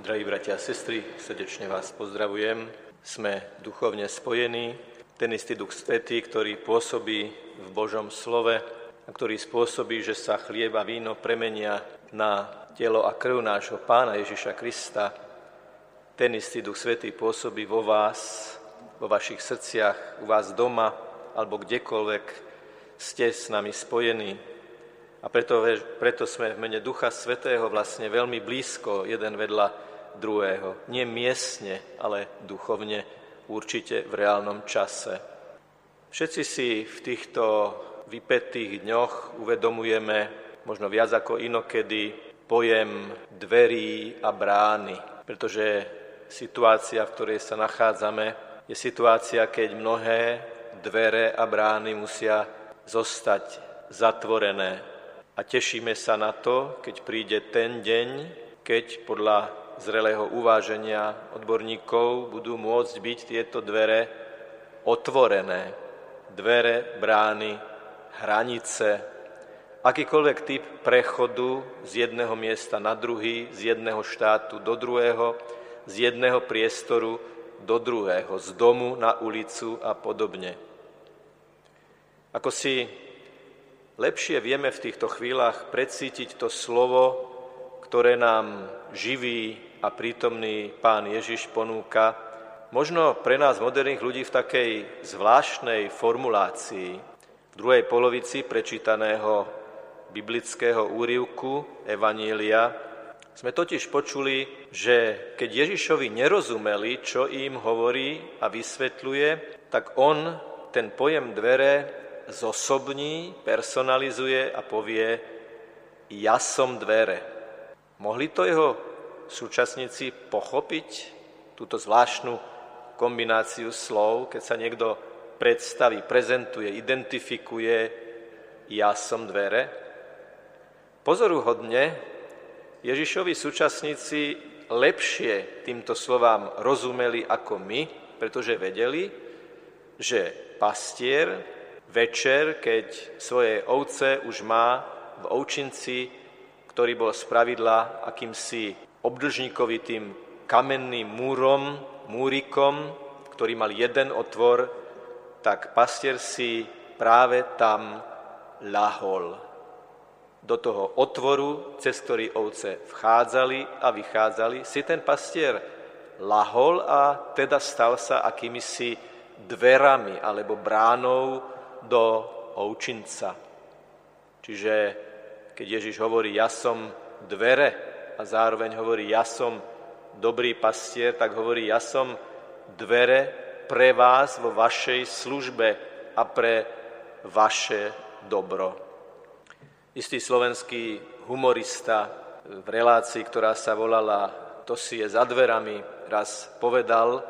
Drahí bratia a sestry, srdečne vás pozdravujem. Sme duchovne spojení. Ten istý Duch Svetý, ktorý pôsobí v Božom slove a ktorý spôsobí, že sa chlieb a víno premenia na telo a krv nášho Pána Ježiša Krista, ten istý Duch Svetý pôsobí vo vás, vo vašich srdciach, u vás doma alebo kdekoľvek ste s nami spojení. A preto, preto sme v mene Ducha Svetého vlastne veľmi blízko jeden vedľa druhého. Nie miestne, ale duchovne, určite v reálnom čase. Všetci si v týchto vypetých dňoch uvedomujeme, možno viac ako inokedy, pojem dverí a brány, pretože situácia, v ktorej sa nachádzame, je situácia, keď mnohé dvere a brány musia zostať zatvorené. A tešíme sa na to, keď príde ten deň, keď podľa zrelého uváženia odborníkov budú môcť byť tieto dvere otvorené. Dvere, brány, hranice, akýkoľvek typ prechodu z jedného miesta na druhý, z jedného štátu do druhého, z jedného priestoru do druhého, z domu na ulicu a podobne. Ako si lepšie vieme v týchto chvíľach precítiť to slovo, ktoré nám živý a prítomný pán Ježiš ponúka, možno pre nás moderných ľudí v takej zvláštnej formulácii. V druhej polovici prečítaného biblického úrivku Evanília sme totiž počuli, že keď Ježišovi nerozumeli, čo im hovorí a vysvetľuje, tak on ten pojem dvere zosobní, personalizuje a povie ja som dvere. Mohli to jeho súčasníci pochopiť túto zvláštnu kombináciu slov, keď sa niekto predstaví, prezentuje, identifikuje, ja som dvere. Pozoruhodne Ježišovi súčasníci lepšie týmto slovám rozumeli ako my, pretože vedeli, že pastier večer, keď svoje ovce už má v ovčinci, ktorý bol spravidla akýmsi obdlžníkovitým kamenným múrom, múrikom, ktorý mal jeden otvor, tak pastier si práve tam lahol. Do toho otvoru, cez ktorý ovce vchádzali a vychádzali, si ten pastier lahol a teda stal sa akýmisi dverami alebo bránou do ovčinca. Čiže keď Ježiš hovorí, ja som dvere, a zároveň hovorí, ja som dobrý pastier, tak hovorí, ja som dvere pre vás vo vašej službe a pre vaše dobro. Istý slovenský humorista v relácii, ktorá sa volala To si je za dverami, raz povedal,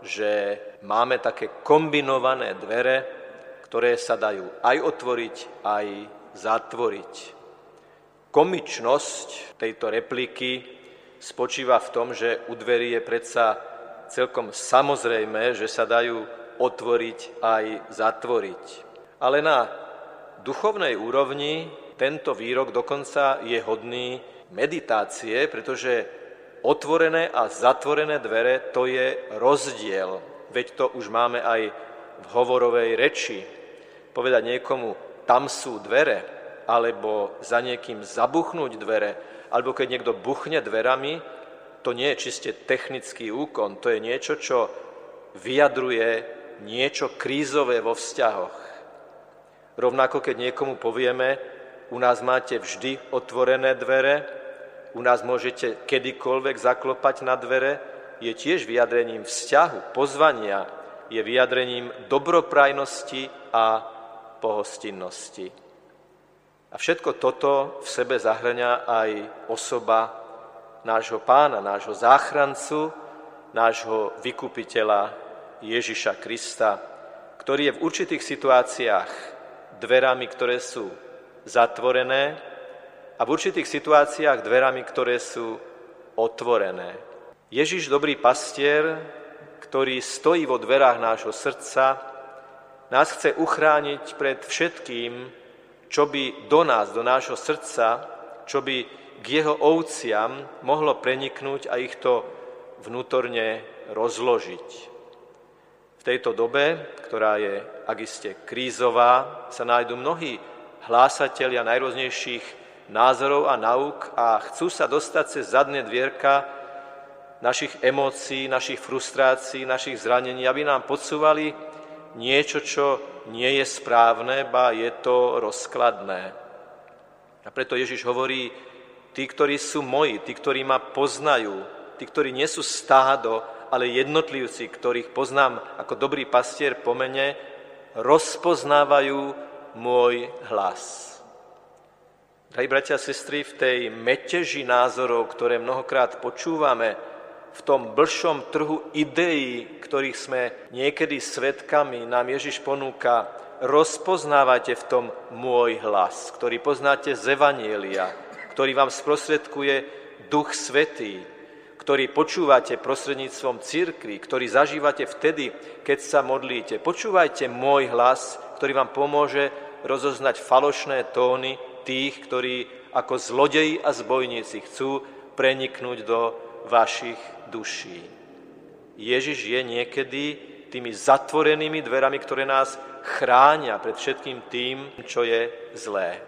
že máme také kombinované dvere, ktoré sa dajú aj otvoriť, aj zatvoriť. Komičnosť tejto repliky spočíva v tom, že u dverí je predsa celkom samozrejme, že sa dajú otvoriť aj zatvoriť. Ale na duchovnej úrovni tento výrok dokonca je hodný meditácie, pretože otvorené a zatvorené dvere to je rozdiel. Veď to už máme aj v hovorovej reči. Povedať niekomu, tam sú dvere, alebo za niekým zabuchnúť dvere, alebo keď niekto buchne dverami, to nie je čiste technický úkon, to je niečo, čo vyjadruje niečo krízové vo vzťahoch. Rovnako keď niekomu povieme, u nás máte vždy otvorené dvere, u nás môžete kedykoľvek zaklopať na dvere, je tiež vyjadrením vzťahu, pozvania, je vyjadrením dobroprajnosti a pohostinnosti. A všetko toto v sebe zahrňa aj osoba nášho pána, nášho záchrancu, nášho vykupiteľa Ježiša Krista, ktorý je v určitých situáciách dverami, ktoré sú zatvorené a v určitých situáciách dverami, ktoré sú otvorené. Ježiš, dobrý pastier, ktorý stojí vo dverách nášho srdca, nás chce uchrániť pred všetkým, čo by do nás, do nášho srdca, čo by k jeho ovciam mohlo preniknúť a ich to vnútorne rozložiť. V tejto dobe, ktorá je, ak iste, krízová, sa nájdu mnohí hlásatelia najrôznejších názorov a nauk a chcú sa dostať cez zadné dvierka našich emócií, našich frustrácií, našich zranení, aby nám podsúvali niečo, čo nie je správne, ba je to rozkladné. A preto Ježiš hovorí, tí, ktorí sú moji, tí, ktorí ma poznajú, tí, ktorí nie sú stádo, ale jednotlivci, ktorých poznám ako dobrý pastier po mene, rozpoznávajú môj hlas. Drahí bratia a sestry, v tej meteži názorov, ktoré mnohokrát počúvame, v tom blšom trhu ideí, ktorých sme niekedy svetkami, nám Ježiš ponúka, rozpoznávate v tom môj hlas, ktorý poznáte z Evanielia, ktorý vám sprostredkuje Duch Svetý, ktorý počúvate prostredníctvom církvy, ktorý zažívate vtedy, keď sa modlíte. Počúvajte môj hlas, ktorý vám pomôže rozoznať falošné tóny tých, ktorí ako zlodeji a zbojníci chcú preniknúť do vašich duší. Ježiš je niekedy tými zatvorenými dverami, ktoré nás chránia pred všetkým tým, čo je zlé.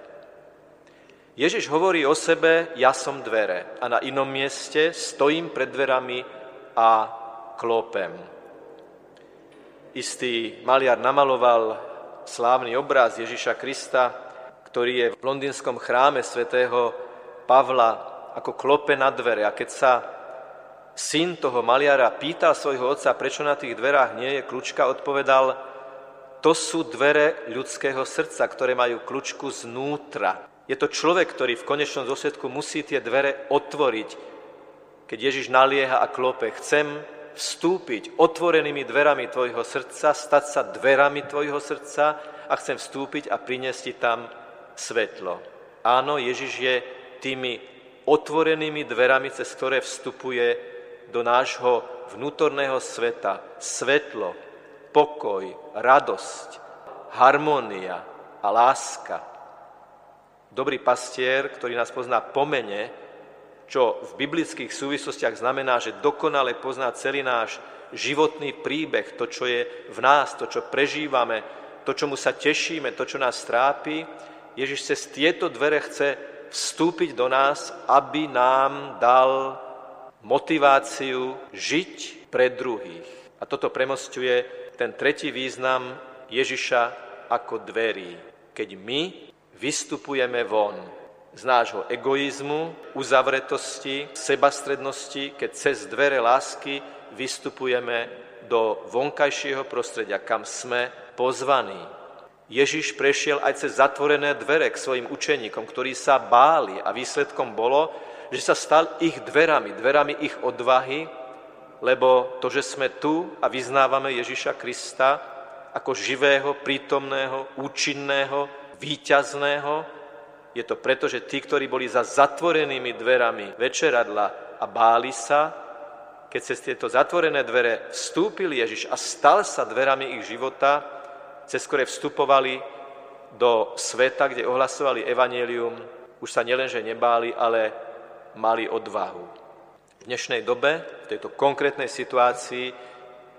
Ježiš hovorí o sebe, ja som dvere a na inom mieste stojím pred dverami a klopem. Istý maliar namaloval slávny obraz Ježiša Krista, ktorý je v londýnskom chráme svätého Pavla ako klope na dvere. A keď sa syn toho maliara pýtal svojho otca, prečo na tých dverách nie je kľúčka, odpovedal, to sú dvere ľudského srdca, ktoré majú kľúčku znútra. Je to človek, ktorý v konečnom dôsledku musí tie dvere otvoriť. Keď Ježiš nalieha a klope, chcem vstúpiť otvorenými dverami tvojho srdca, stať sa dverami tvojho srdca a chcem vstúpiť a priniesť ti tam svetlo. Áno, Ježiš je tými otvorenými dverami, cez ktoré vstupuje do nášho vnútorného sveta svetlo, pokoj, radosť, harmónia a láska dobrý pastier, ktorý nás pozná po mene, čo v biblických súvislostiach znamená, že dokonale pozná celý náš životný príbeh, to, čo je v nás, to, čo prežívame, to, čomu sa tešíme, to, čo nás trápi. Ježiš cez tieto dvere chce vstúpiť do nás, aby nám dal motiváciu žiť pre druhých. A toto premostuje ten tretí význam Ježiša ako dverí. Keď my vystupujeme von z nášho egoizmu, uzavretosti, sebastrednosti, keď cez dvere lásky vystupujeme do vonkajšieho prostredia, kam sme pozvaní. Ježiš prešiel aj cez zatvorené dvere k svojim učeníkom, ktorí sa báli a výsledkom bolo, že sa stal ich dverami, dverami ich odvahy, lebo to, že sme tu a vyznávame Ježiša Krista ako živého, prítomného, účinného, víťazného, je to preto, že tí, ktorí boli za zatvorenými dverami večeradla a báli sa, keď cez tieto zatvorené dvere vstúpil Ježiš a stal sa dverami ich života, cez ktoré vstupovali do sveta, kde ohlasovali evanelium, už sa nielenže nebáli, ale mali odvahu. V dnešnej dobe, v tejto konkrétnej situácii,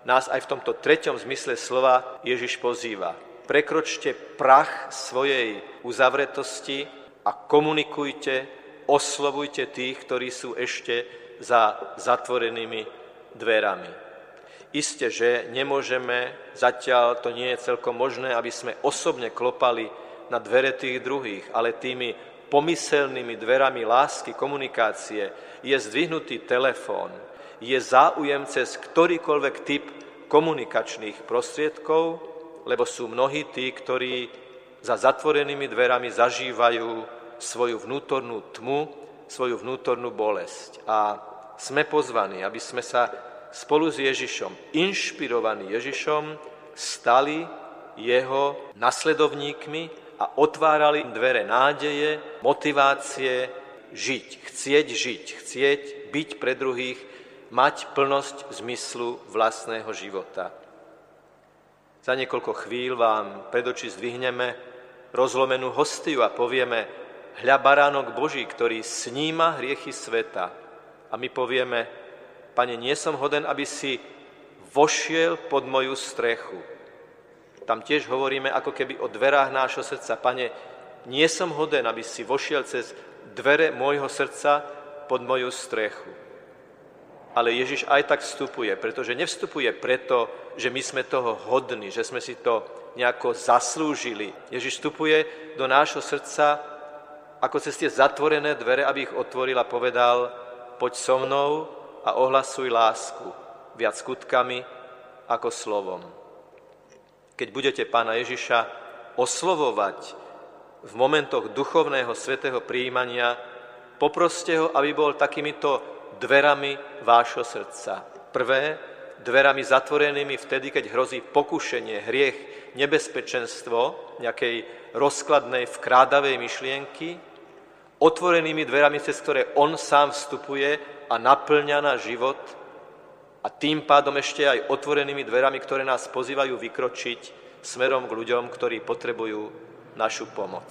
nás aj v tomto treťom zmysle slova Ježiš pozýva prekročte prach svojej uzavretosti a komunikujte, oslovujte tých, ktorí sú ešte za zatvorenými dverami. Isté, že nemôžeme, zatiaľ to nie je celkom možné, aby sme osobne klopali na dvere tých druhých, ale tými pomyselnými dverami lásky, komunikácie je zdvihnutý telefón, je záujem cez ktorýkoľvek typ komunikačných prostriedkov, lebo sú mnohí tí, ktorí za zatvorenými dverami zažívajú svoju vnútornú tmu, svoju vnútornú bolesť. A sme pozvaní, aby sme sa spolu s Ježišom, inšpirovaní Ježišom, stali jeho nasledovníkmi a otvárali dvere nádeje, motivácie žiť, chcieť žiť, chcieť byť pre druhých, mať plnosť zmyslu vlastného života. Za niekoľko chvíľ vám pred oči zdvihneme rozlomenú hostiu a povieme, hľa baránok Boží, ktorý sníma hriechy sveta. A my povieme, pane, nie som hoden, aby si vošiel pod moju strechu. Tam tiež hovoríme ako keby o dverách nášho srdca. Pane, nie som hoden, aby si vošiel cez dvere môjho srdca pod moju strechu. Ale Ježiš aj tak vstupuje, pretože nevstupuje preto, že my sme toho hodní, že sme si to nejako zaslúžili. Ježiš vstupuje do nášho srdca ako cez tie zatvorené dvere, aby ich otvoril a povedal, poď so mnou a ohlasuj lásku viac skutkami ako slovom. Keď budete pána Ježiša oslovovať v momentoch duchovného svetého príjmania, poproste ho, aby bol takýmito dverami vášho srdca. Prvé, dverami zatvorenými vtedy, keď hrozí pokušenie, hriech, nebezpečenstvo nejakej rozkladnej, vkrádavej myšlienky, otvorenými dverami, cez ktoré on sám vstupuje a naplňa na život a tým pádom ešte aj otvorenými dverami, ktoré nás pozývajú vykročiť smerom k ľuďom, ktorí potrebujú našu pomoc.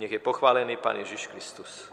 Nech je pochválený Pán Ježiš Kristus.